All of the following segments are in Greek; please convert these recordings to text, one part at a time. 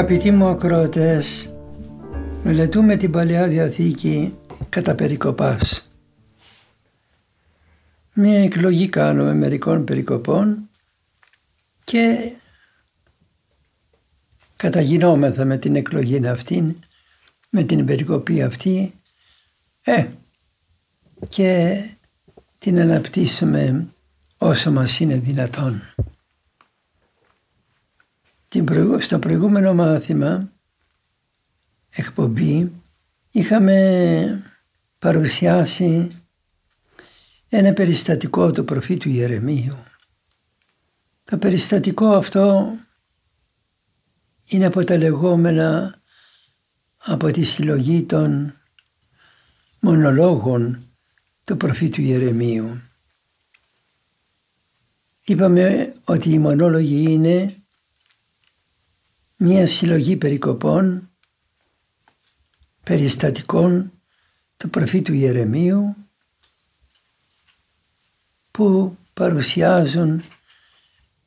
Αγαπητοί μου ακροατές, μελετούμε την Παλαιά Διαθήκη κατά περικοπάς. Μία εκλογή κάνουμε μερικών περικοπών και καταγινόμεθα με την εκλογή αυτή, με την περικοπή αυτή ε, και την αναπτύσσουμε όσο μας είναι δυνατόν. Στο προηγούμενο μάθημα, εκπομπή, είχαμε παρουσιάσει ένα περιστατικό του προφήτου Ιερεμίου. Το περιστατικό αυτό είναι από τα λεγόμενα από τη συλλογή των μονολόγων του προφήτου Ιερεμίου. Είπαμε ότι οι μονόλογοι είναι μία συλλογή περικοπών, περιστατικών του προφήτου Ιερεμίου που παρουσιάζουν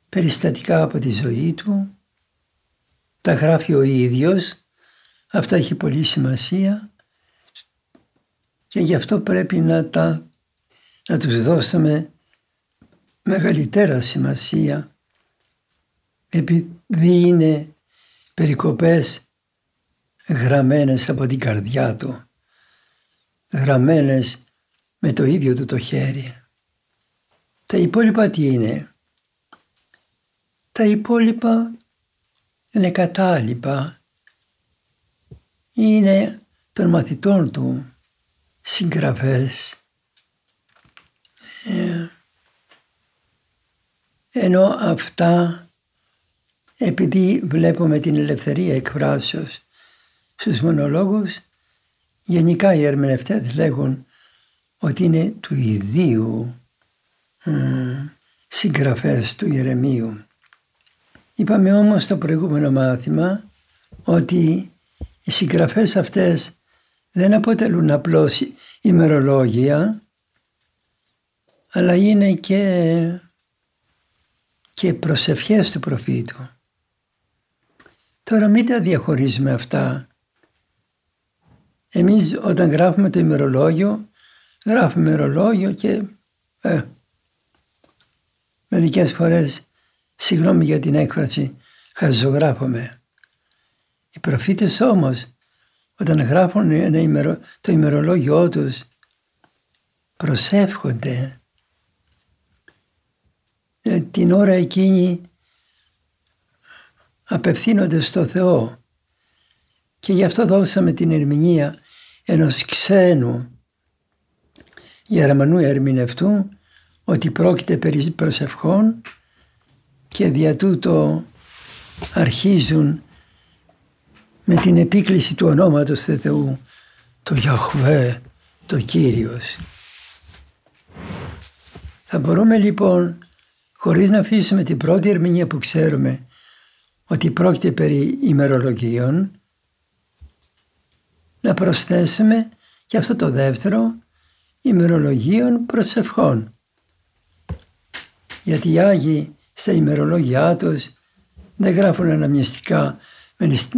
περιστατικά από τη ζωή του, τα γράφει ο ίδιος, αυτά έχει πολύ σημασία. Και γι' αυτό πρέπει να, τα, να τους δώσουμε μεγαλύτερα σημασία επειδή είναι περικοπές γραμμένες από την καρδιά του, γραμμένες με το ίδιο του το χέρι. Τα υπόλοιπα τι είναι; Τα υπόλοιπα είναι κατάλοιπα. Είναι των μαθητών του συγγραφές. Ε, ενώ αυτά επειδή βλέπουμε την ελευθερία εκφράσεως στους μονολόγους, γενικά οι ερμηνευτές λέγουν ότι είναι του ιδίου ε, συγγραφές του Ιερεμίου. Είπαμε όμως στο προηγούμενο μάθημα ότι οι συγγραφές αυτές δεν αποτελούν απλώς ημερολόγια, αλλά είναι και, και προσευχές του προφήτου. Τώρα μην τα διαχωρίζουμε αυτά. Εμείς όταν γράφουμε το ημερολόγιο, γράφουμε ημερολόγιο και ε, μερικές φορές, συγγνώμη για την έκφραση, χαζογράφουμε. Οι προφήτες όμως, όταν γράφουν ένα το ημερολόγιο τους, προσεύχονται. Ε, την ώρα εκείνη απευθύνονται στο Θεό. Και γι' αυτό δώσαμε την ερμηνεία ενός ξένου Γερμανού ερμηνευτού ότι πρόκειται περί προσευχών και δια τούτο αρχίζουν με την επίκληση του ονόματος του Θεού το Γιαχβέ, το Κύριος. Θα μπορούμε λοιπόν χωρίς να αφήσουμε την πρώτη ερμηνεία που ξέρουμε ότι πρόκειται περί ημερολογίων, να προσθέσουμε και αυτό το δεύτερο ημερολογίων προσευχών. Γιατί οι Άγιοι στα ημερολόγια τους δεν γράφουν αναμνηστικά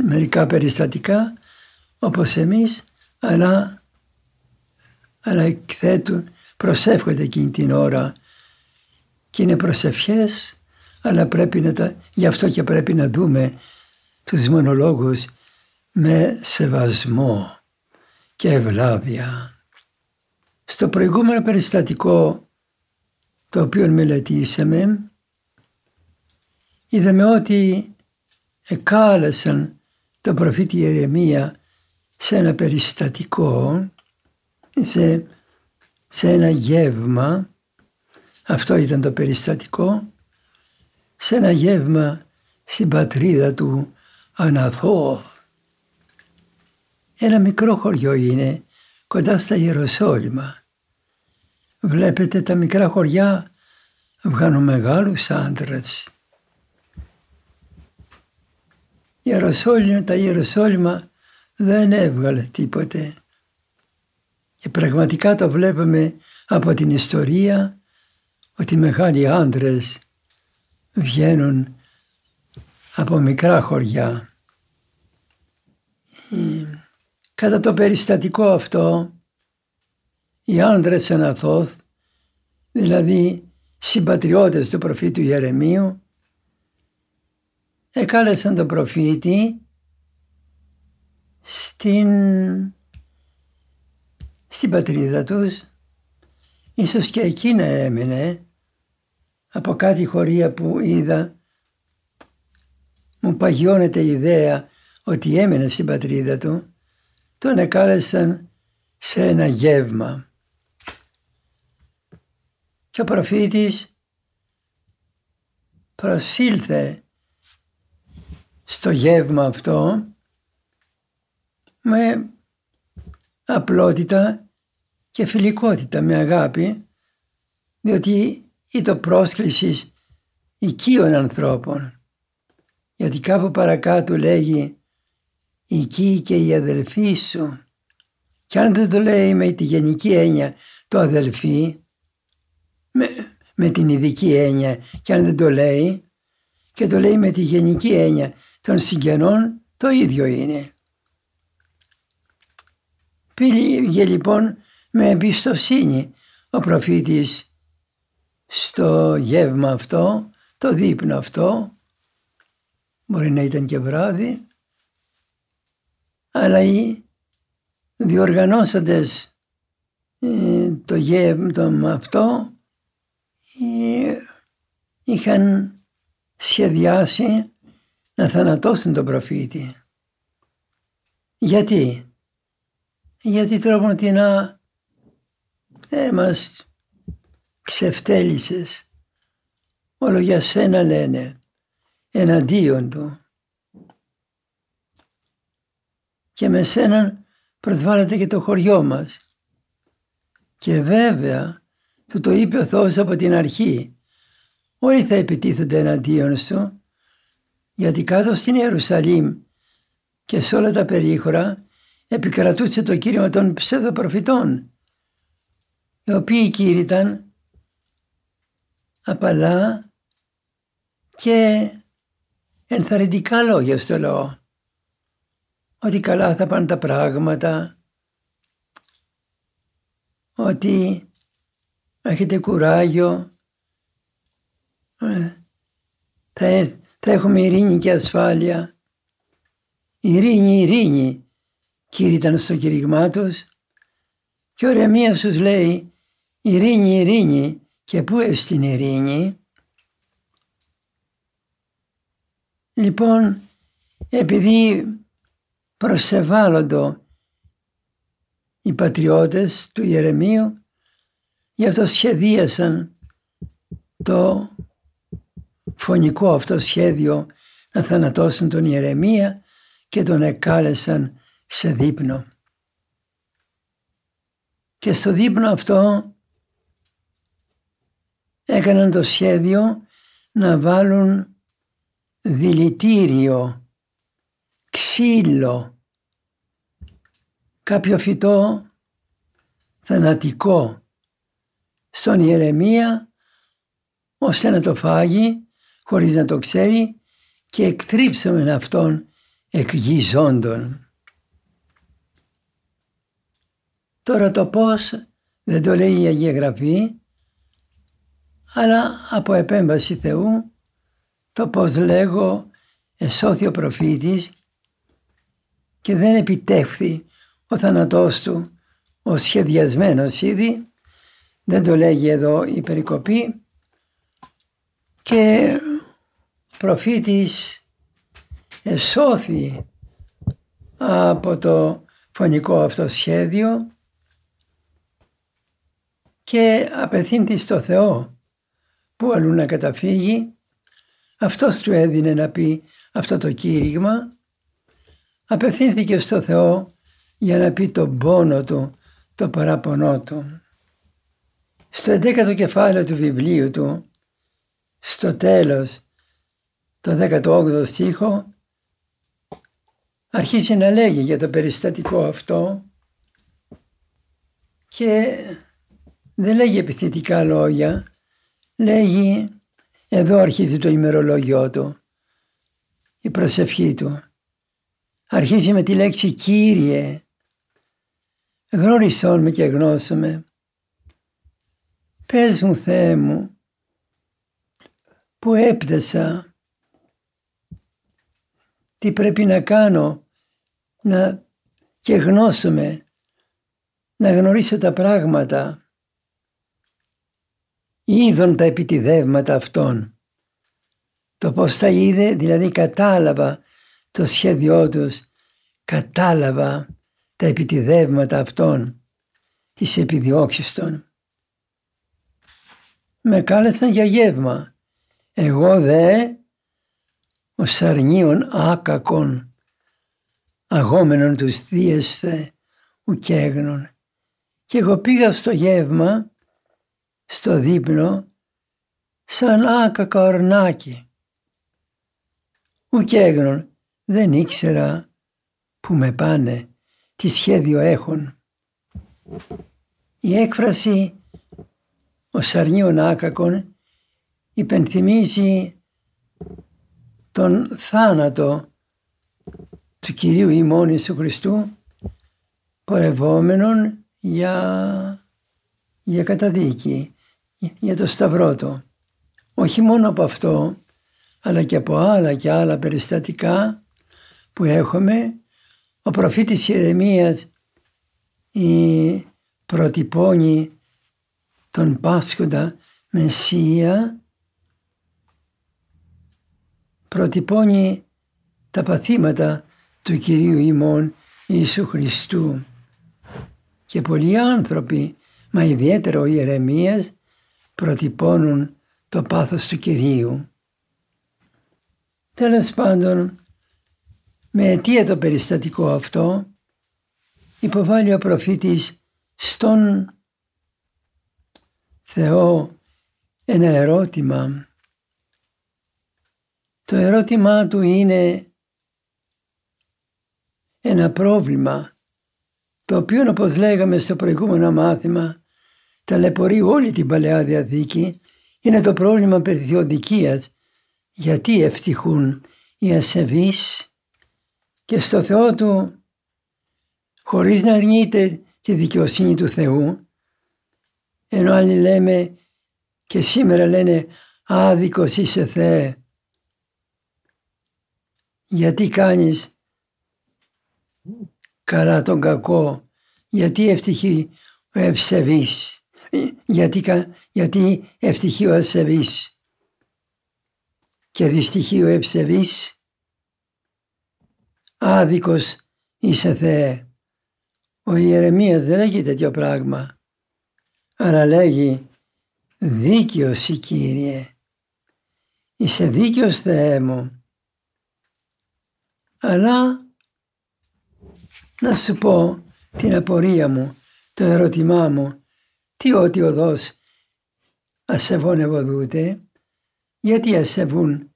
μερικά περιστατικά όπως εμείς, αλλά, αλλά εκθέτουν, προσεύχονται εκείνη την ώρα και είναι προσευχές αλλά πρέπει να τα, γι' αυτό και πρέπει να δούμε τους μονολόγους με σεβασμό και ευλάβεια. Στο προηγούμενο περιστατικό το οποίο μελετήσαμε είδαμε ότι εκάλεσαν τον προφήτη Ιερεμία σε ένα περιστατικό, σε, σε ένα γεύμα, αυτό ήταν το περιστατικό σε ένα γεύμα στην πατρίδα του Αναθώο. Ένα μικρό χωριό είναι κοντά στα Ιεροσόλυμα. Βλέπετε τα μικρά χωριά βγάνουν μεγάλους άντρες. Ιεροσόλυμα, τα Ιεροσόλυμα δεν έβγαλε τίποτε. Και πραγματικά το βλέπουμε από την ιστορία ότι μεγάλοι άντρες βγαίνουν από μικρά χωριά. Ε, κατά το περιστατικό αυτό, οι άντρες Αναθώθ, δηλαδή συμπατριώτες του προφήτου Ιερεμίου, εκάλεσαν τον προφήτη στην, στην πατρίδα τους, ίσως και εκεί να έμεινε, από κάτι χωρία που είδα, μου παγιώνεται η ιδέα ότι έμενε στην πατρίδα του, τον εκάλεσαν σε ένα γεύμα. Και ο προφήτης προσήλθε στο γεύμα αυτό με απλότητα και φιλικότητα, με αγάπη, διότι το πρόσκλησης οικείων ανθρώπων. Γιατί κάπου παρακάτω λέγει «Εκεί και η αδελφή σου». Και αν δεν το λέει με τη γενική έννοια το αδελφή, με, με την ειδική έννοια, και αν δεν το λέει, και το λέει με τη γενική έννοια των συγγενών, το ίδιο είναι. Πήγε λοιπόν με εμπιστοσύνη ο προφήτης στο γεύμα αυτό, το δείπνο αυτό, μπορεί να ήταν και βράδυ, αλλά οι διοργανώσαντες ε, το γεύμα αυτό ε, είχαν σχεδιάσει να θανατώσουν τον προφήτη. Γιατί; Γιατί τρόπον ε, μας ξεφτέλησες. Όλο για σένα λένε, εναντίον του. Και με σέναν προσβάλλεται και το χωριό μας. Και βέβαια, του το είπε ο Θεός από την αρχή, όλοι θα επιτίθονται εναντίον σου, γιατί κάτω στην Ιερουσαλήμ και σε όλα τα περίχωρα επικρατούσε το κήρυμα των ψευδοπροφητών, οι οποίοι κήρυταν απαλά και ενθαρρυντικά λόγια στο λαό. Ότι καλά θα πάνε τα πράγματα, ότι έχετε κουράγιο, ε, θα, θα έχουμε ειρήνη και ασφάλεια. Ειρήνη, ειρήνη, κήρυταν στο κηρυγμά τους και ο Ρεμίας τους λέει ειρήνη, ειρήνη, και πού στην ειρήνη; Λοιπόν, επειδή προσεβάλλοντο οι πατριώτες του Ιερεμίου, γι' αυτό σχεδίασαν το φωνικό αυτό σχέδιο να θανατώσουν τον Ιερεμία και τον εκάλεσαν σε δείπνο. Και στο δείπνο αυτό έκαναν το σχέδιο να βάλουν δηλητήριο, ξύλο, κάποιο φυτό θανατικό στον Ιερεμία ώστε να το φάγει χωρίς να το ξέρει και εκτρίψαμε αυτόν εκγίζοντον. Τώρα το πώς δεν το λέει η Αγία Γραφή, αλλά από επέμβαση Θεού το πώς λέγω εσώθη ο προφήτης και δεν επιτεύχθη ο θάνατός του ο σχεδιασμένος ήδη, δεν το λέγει εδώ η περικοπή και ο προφήτης εσώθη από το φωνικό αυτό σχέδιο και απευθύνθη στο Θεό Πού αλλού να καταφύγει. Αυτός του έδινε να πει αυτό το κήρυγμα, απευθύνθηκε στο Θεό για να πει τον πόνο του, το παράπονό του. Στο 11ο κεφάλαιο του βιβλίου του, στο τέλος, το 18ο στίχο, αρχίζει να λέγει για το περιστατικό αυτό και δεν λέγει επιθετικά λόγια, λέγει, εδώ αρχίζει το ημερολόγιο του, η προσευχή του. Αρχίζει με τη λέξη Κύριε, γνώρισόν με και γνώσαμε. Πες μου Θεέ μου, που έπτασα, τι πρέπει να κάνω να και γνώσουμε, να γνωρίσω τα πράγματα είδον τα επιτιδεύματα αυτών. Το πώς τα είδε, δηλαδή κατάλαβα το σχέδιό τους, κατάλαβα τα επιτιδεύματα αυτών, τις επιδιώξεις των. Με κάλεσαν για γεύμα. Εγώ δε, ο σαρνίων άκακον, αγόμενον τους δίεσθε ουκέγνων. Και εγώ πήγα στο γεύμα στο δείπνο σαν άκακα ορνάκι. Ουκ δεν ήξερα που με πάνε, τι σχέδιο έχουν. Η έκφραση «ο σαρνίων άκακον» υπενθυμίζει τον θάνατο του Κυρίου ημών Ιησού Χριστού πορευόμενον για, για καταδίκη για το Σταυρό του. Όχι μόνο από αυτό, αλλά και από άλλα και άλλα περιστατικά που έχουμε, ο προφήτης Ιερεμίας η προτυπώνει τον Πάσχοντα Μεσσία, προτυπώνει τα παθήματα του Κυρίου ημών Ιησού Χριστού. Και πολλοί άνθρωποι, μα ιδιαίτερα ο Ιερεμίας, προτυπώνουν το πάθος του Κυρίου. Τέλος πάντων, με αιτία το περιστατικό αυτό, υποβάλλει ο προφήτης στον Θεό ένα ερώτημα. Το ερώτημά του είναι ένα πρόβλημα, το οποίο όπως λέγαμε στο προηγούμενο μάθημα ταλαιπωρεί όλη την Παλαιά Διαθήκη. Είναι το πρόβλημα περί Γιατί ευτυχούν οι ασεβείς; Και στο Θεό του χωρίς να αρνείται τη δικαιοσύνη του Θεού ενώ άλλοι λέμε και σήμερα λένε άδικος είσαι Θεέ γιατί κάνεις καλά τον κακό; Γιατί ευτυχεί ο ευσεβής γιατί, γιατί ευτυχεί ο ασεβής και δυστυχεί ο ευσεβής, άδικος είσαι Θεέ. Ο Ιερεμίας δεν λέγει τέτοιο πράγμα, αλλά λέγει δίκαιος η Κύριε. Είσαι δίκαιος Θεέ μου. Αλλά να σου πω την απορία μου, το ερώτημά μου τι ότι οδός ασεβών ευωδούτε, γιατί ασεβούν,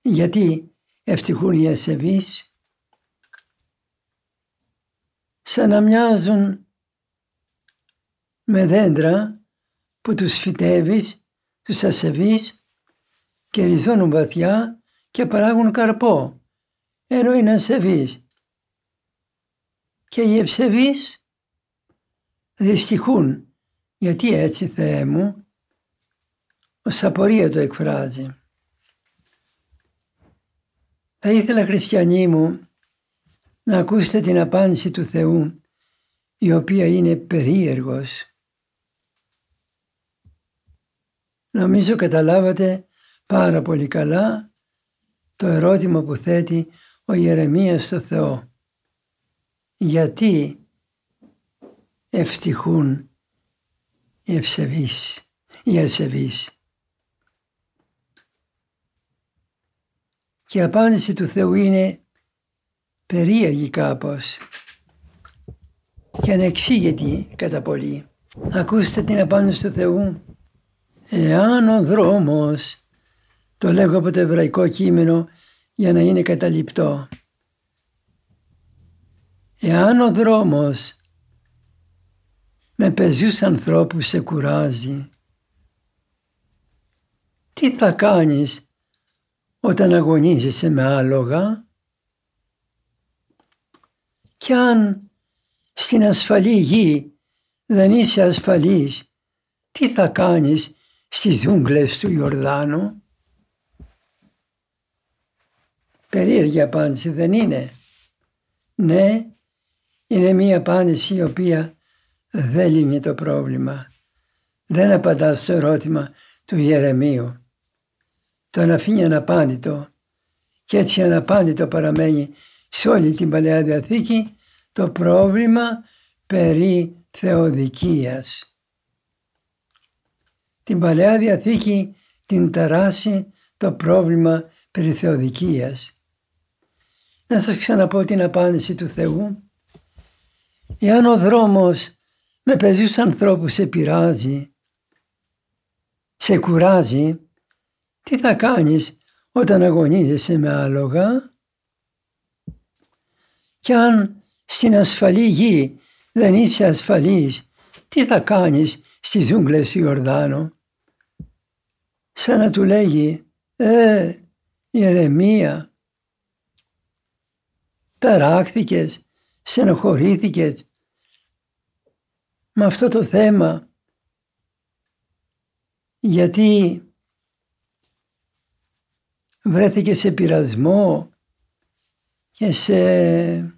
γιατί ευτυχούν οι ασεβείς, σαν να μοιάζουν με δέντρα που τους φυτεύεις, τους ασεβείς και ριζώνουν βαθιά και παράγουν καρπό, ενώ είναι ασεβείς. Και οι ευσεβείς δυστυχούν γιατί έτσι Θεέ μου, ως απορία το εκφράζει. Θα ήθελα χριστιανοί μου να ακούσετε την απάντηση του Θεού η οποία είναι περίεργος. Νομίζω καταλάβατε πάρα πολύ καλά το ερώτημα που θέτει ο Ιερεμίας στο Θεό. Γιατί ευτυχούν οι ευσεβείς, οι ασεβείς. Και η απάντηση του Θεού είναι περίεργη κάπως και ανεξήγητη κατά πολύ. Ακούστε την απάντηση του Θεού. Εάν ο δρόμος, το λέγω από το εβραϊκό κείμενο για να είναι καταληπτό. Εάν ο δρόμος με πεζούς ανθρώπους σε κουράζει, τι θα κάνεις όταν αγωνίζεσαι με άλογα; Κι αν στην ασφαλή γη δεν είσαι ασφαλής, τι θα κάνεις στις δούγκλες του Ιορδάνου; Περίεργη απάντηση δεν είναι. Ναι, είναι μία απάντηση η οποία δεν λύνει το πρόβλημα. Δεν απαντά στο ερώτημα του Ιερεμίου. Το αφήνει αναπάντητο και έτσι αναπάντητο παραμένει σε όλη την Παλαιά Διαθήκη το πρόβλημα περί θεοδικίας. Την Παλαιά Διαθήκη την ταράσει το πρόβλημα περί θεοδικίας. Να σας ξαναπώ την απάντηση του Θεού. Εάν ο δρόμος με πεζούς ανθρώπους σε πειράζει, σε κουράζει, τι θα κάνεις όταν αγωνίζεσαι με άλογα; Κι αν στην ασφαλή γη δεν είσαι ασφαλής, τι θα κάνεις στις ζούγκλες του Ιορδάνου; Σαν να του λέγει, ε, ηρεμία, ταράχθηκες, στενοχωρήθηκες με αυτό το θέμα γιατί βρέθηκε σε πειρασμό και σε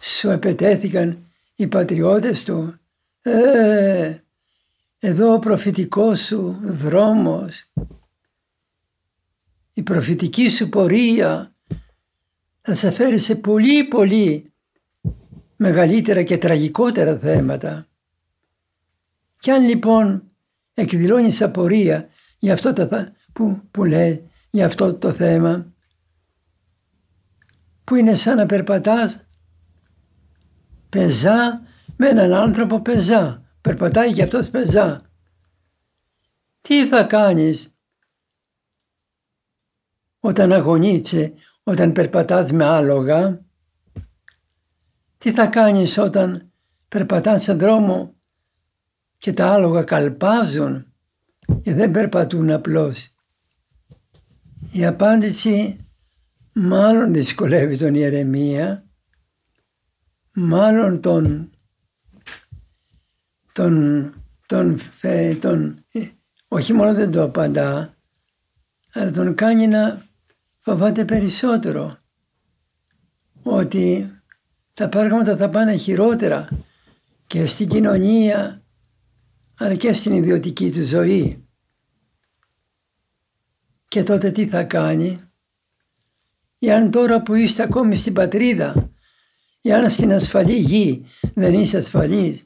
σου επετέθηκαν οι πατριώτες του. Ε, εδώ ο προφητικός σου δρόμος, η προφητική σου πορεία θα σε φέρει σε πολύ πολύ μεγαλύτερα και τραγικότερα θέματα. Κι αν λοιπόν εκδηλώνεις απορία για αυτό το, που, που λέει, για αυτό το θέμα, που είναι σαν να περπατάς πεζά με έναν άνθρωπο πεζά. Περπατάει και αυτός πεζά. Τι θα κάνεις όταν αγωνίτσε, όταν περπατάς με άλογα; Τι θα κάνεις όταν περπατάς σε δρόμο και τα άλογα καλπάζουν και δεν περπατούν απλώς; Η απάντηση μάλλον δυσκολεύει τον Ιερεμία μάλλον τον, τον, τον, τον, ε, όχι μόνο δεν το απαντά, αλλά τον κάνει να φοβάται περισσότερο ότι τα πράγματα θα πάνε χειρότερα και στην κοινωνία αλλά και στην ιδιωτική του ζωή. Και τότε τι θα κάνει, εάν τώρα που είστε ακόμη στην πατρίδα Εάν στην ασφαλή γη δεν είσαι ασφαλής,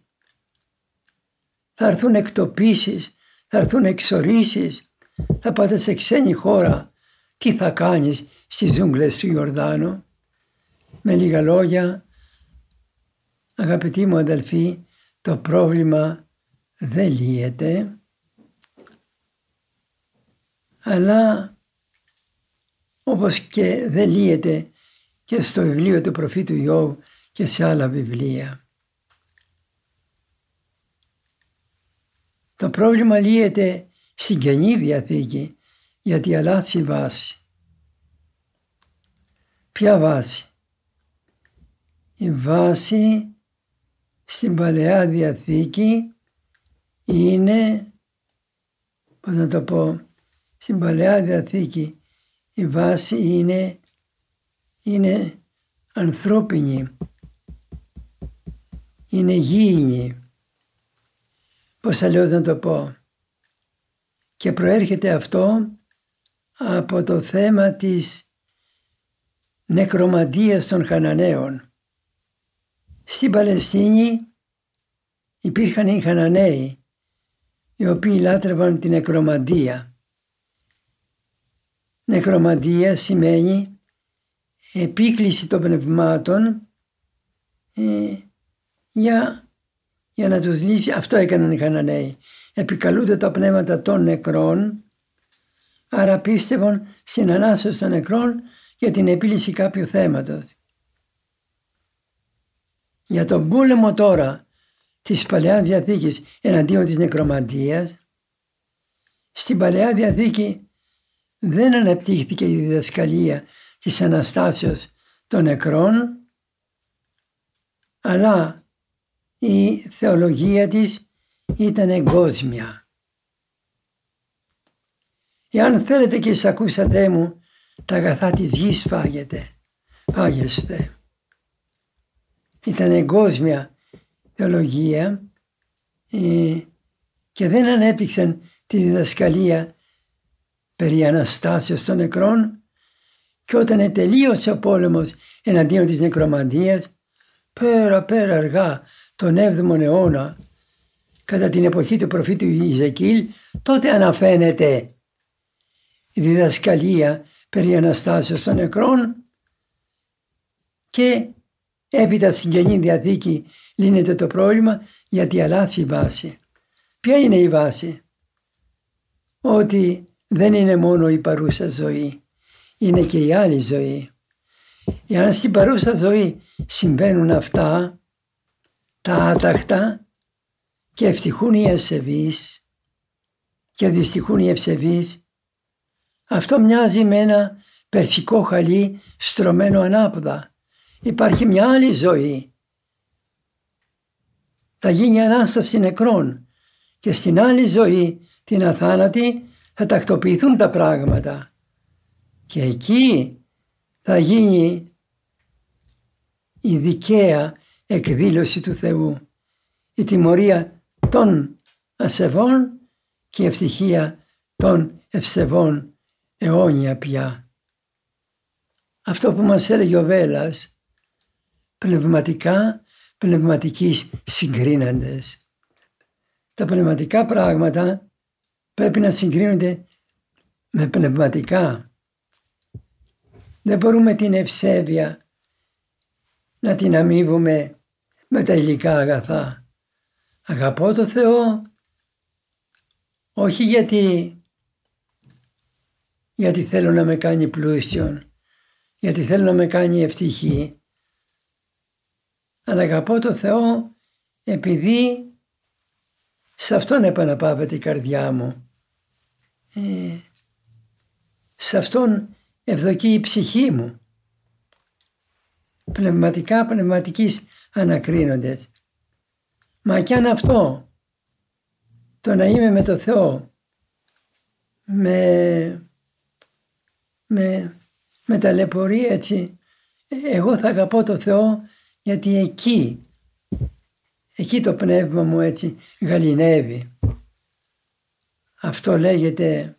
θα έρθουν εκτοπίσεις, θα έρθουν εξορίσεις, θα πάτε σε ξένη χώρα. Τι θα κάνεις στις ζούγκλες του Ιορδάνου; Με λίγα λόγια, αγαπητοί μου αδελφοί, το πρόβλημα δεν λύεται, αλλά όπως και δεν λύεται και στο βιβλίο του προφήτου Ιώβ και σε άλλα βιβλία. Το πρόβλημα λύεται στην Καινή Διαθήκη γιατί αλλάζει βάση. Ποια βάση; Η βάση στην Παλαιά Διαθήκη είναι, πώς να το πω, στην Παλαιά Διαθήκη η βάση είναι είναι ανθρώπινη, είναι γήινη. Πώς αλλιώς να το πω. Και προέρχεται αυτό από το θέμα της νεκρομαντίας των Χαναναίων. Στην Παλαιστίνη υπήρχαν οι Χαναναίοι οι οποίοι λάτρευαν την νεκρομαντία. νεκρομαντία σημαίνει επίκληση των πνευμάτων ε, για, για να τους λύσει. Αυτό έκαναν οι Χαναναίοι. Επικαλούνται τα πνεύματα των νεκρών άρα πίστευαν στην Ανάσταση των νεκρών για την επίλυση κάποιου θέματος. Για τον πόλεμο τώρα της Παλαιάς Διαθήκης εναντίον της νεκρομαντίας, στην Παλαιά Διαθήκη δεν αναπτύχθηκε η διδασκαλία της Αναστάσεως των νεκρών, αλλά η θεολογία της ήταν εγκόσμια. Εάν θέλετε και εισακούσατε μου, τα αγαθά της γης φάγετε, φάγεστε. Ήταν εγκόσμια θεολογία ε, και δεν ανέπτυξαν τη διδασκαλία περί Αναστάσεως των νεκρών. Και όταν τελείωσε ο πόλεμος εναντίον της νεκρομαντίας πέρα πέρα αργά τον 7ο αιώνα κατά την εποχή του προφήτου Ιζεκίλ τότε αναφαίνεται η διδασκαλία περί Αναστάσεως των νεκρών και έπειτα στην Καινή Διαθήκη λύνεται το πρόβλημα γιατί αλλάζει η βάση. Ποια είναι η βάση; Ότι δεν είναι μόνο η παρούσα ζωή, είναι και η άλλη ζωή. Εάν στην παρούσα ζωή συμβαίνουν αυτά, τα άταχτα και ευτυχούν οι ευσεβείς και δυστυχούν οι ευσεβείς, αυτό μοιάζει με ένα περσικό χαλί στρωμένο ανάποδα. Υπάρχει μια άλλη ζωή. Θα γίνει Ανάσταση νεκρών και στην άλλη ζωή, την αθάνατη, θα τακτοποιηθούν τα πράγματα. Και εκεί θα γίνει η δικαία εκδήλωση του Θεού. Η τιμωρία των ασεβών και η ευτυχία των ευσεβών αιώνια πια. Αυτό που μας έλεγε ο Βέλλας, πνευματικά, πνευματικής συγκρίναντες. Τα πνευματικά πράγματα πρέπει να συγκρίνονται με πνευματικά. Δεν μπορούμε την ευσέβεια να την αμείβουμε με τα υλικά αγαθά. Αγαπώ το Θεό όχι γιατί γιατί θέλω να με κάνει πλούσιον, γιατί θέλω να με κάνει ευτυχή. Αλλά αγαπώ το Θεό επειδή σε Αυτόν επαναπάβεται η καρδιά μου. Ε, σε Αυτόν ευδοκεί η ψυχή μου. Πνευματικά, πνευματικής ανακρίνοντες. Μα κι αν αυτό, το να είμαι με το Θεό, με με, με ταλαιπωρεί έτσι. Εγώ θα αγαπώ το Θεό γιατί εκεί, εκεί το πνεύμα μου έτσι γαλινεύει. Αυτό λέγεται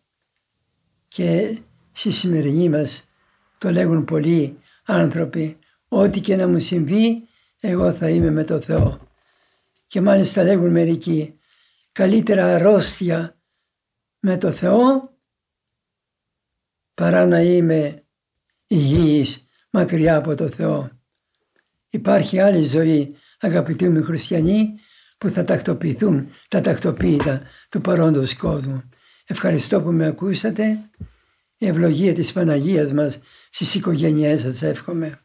και στη σημερινή μας το λέγουν πολλοί άνθρωποι ό,τι και να μου συμβεί εγώ θα είμαι με το Θεό. Και μάλιστα λέγουν μερικοί καλύτερα αρρώστια με το Θεό παρά να είμαι υγιής μακριά από το Θεό. Υπάρχει άλλη ζωή αγαπητοί μου χριστιανοί που θα τακτοποιηθούν τα τακτοποίητα του παρόντος κόσμου. Ευχαριστώ που με ακούσατε. Η ευλογία της Παναγίας μας στις οικογένειές σας εύχομαι.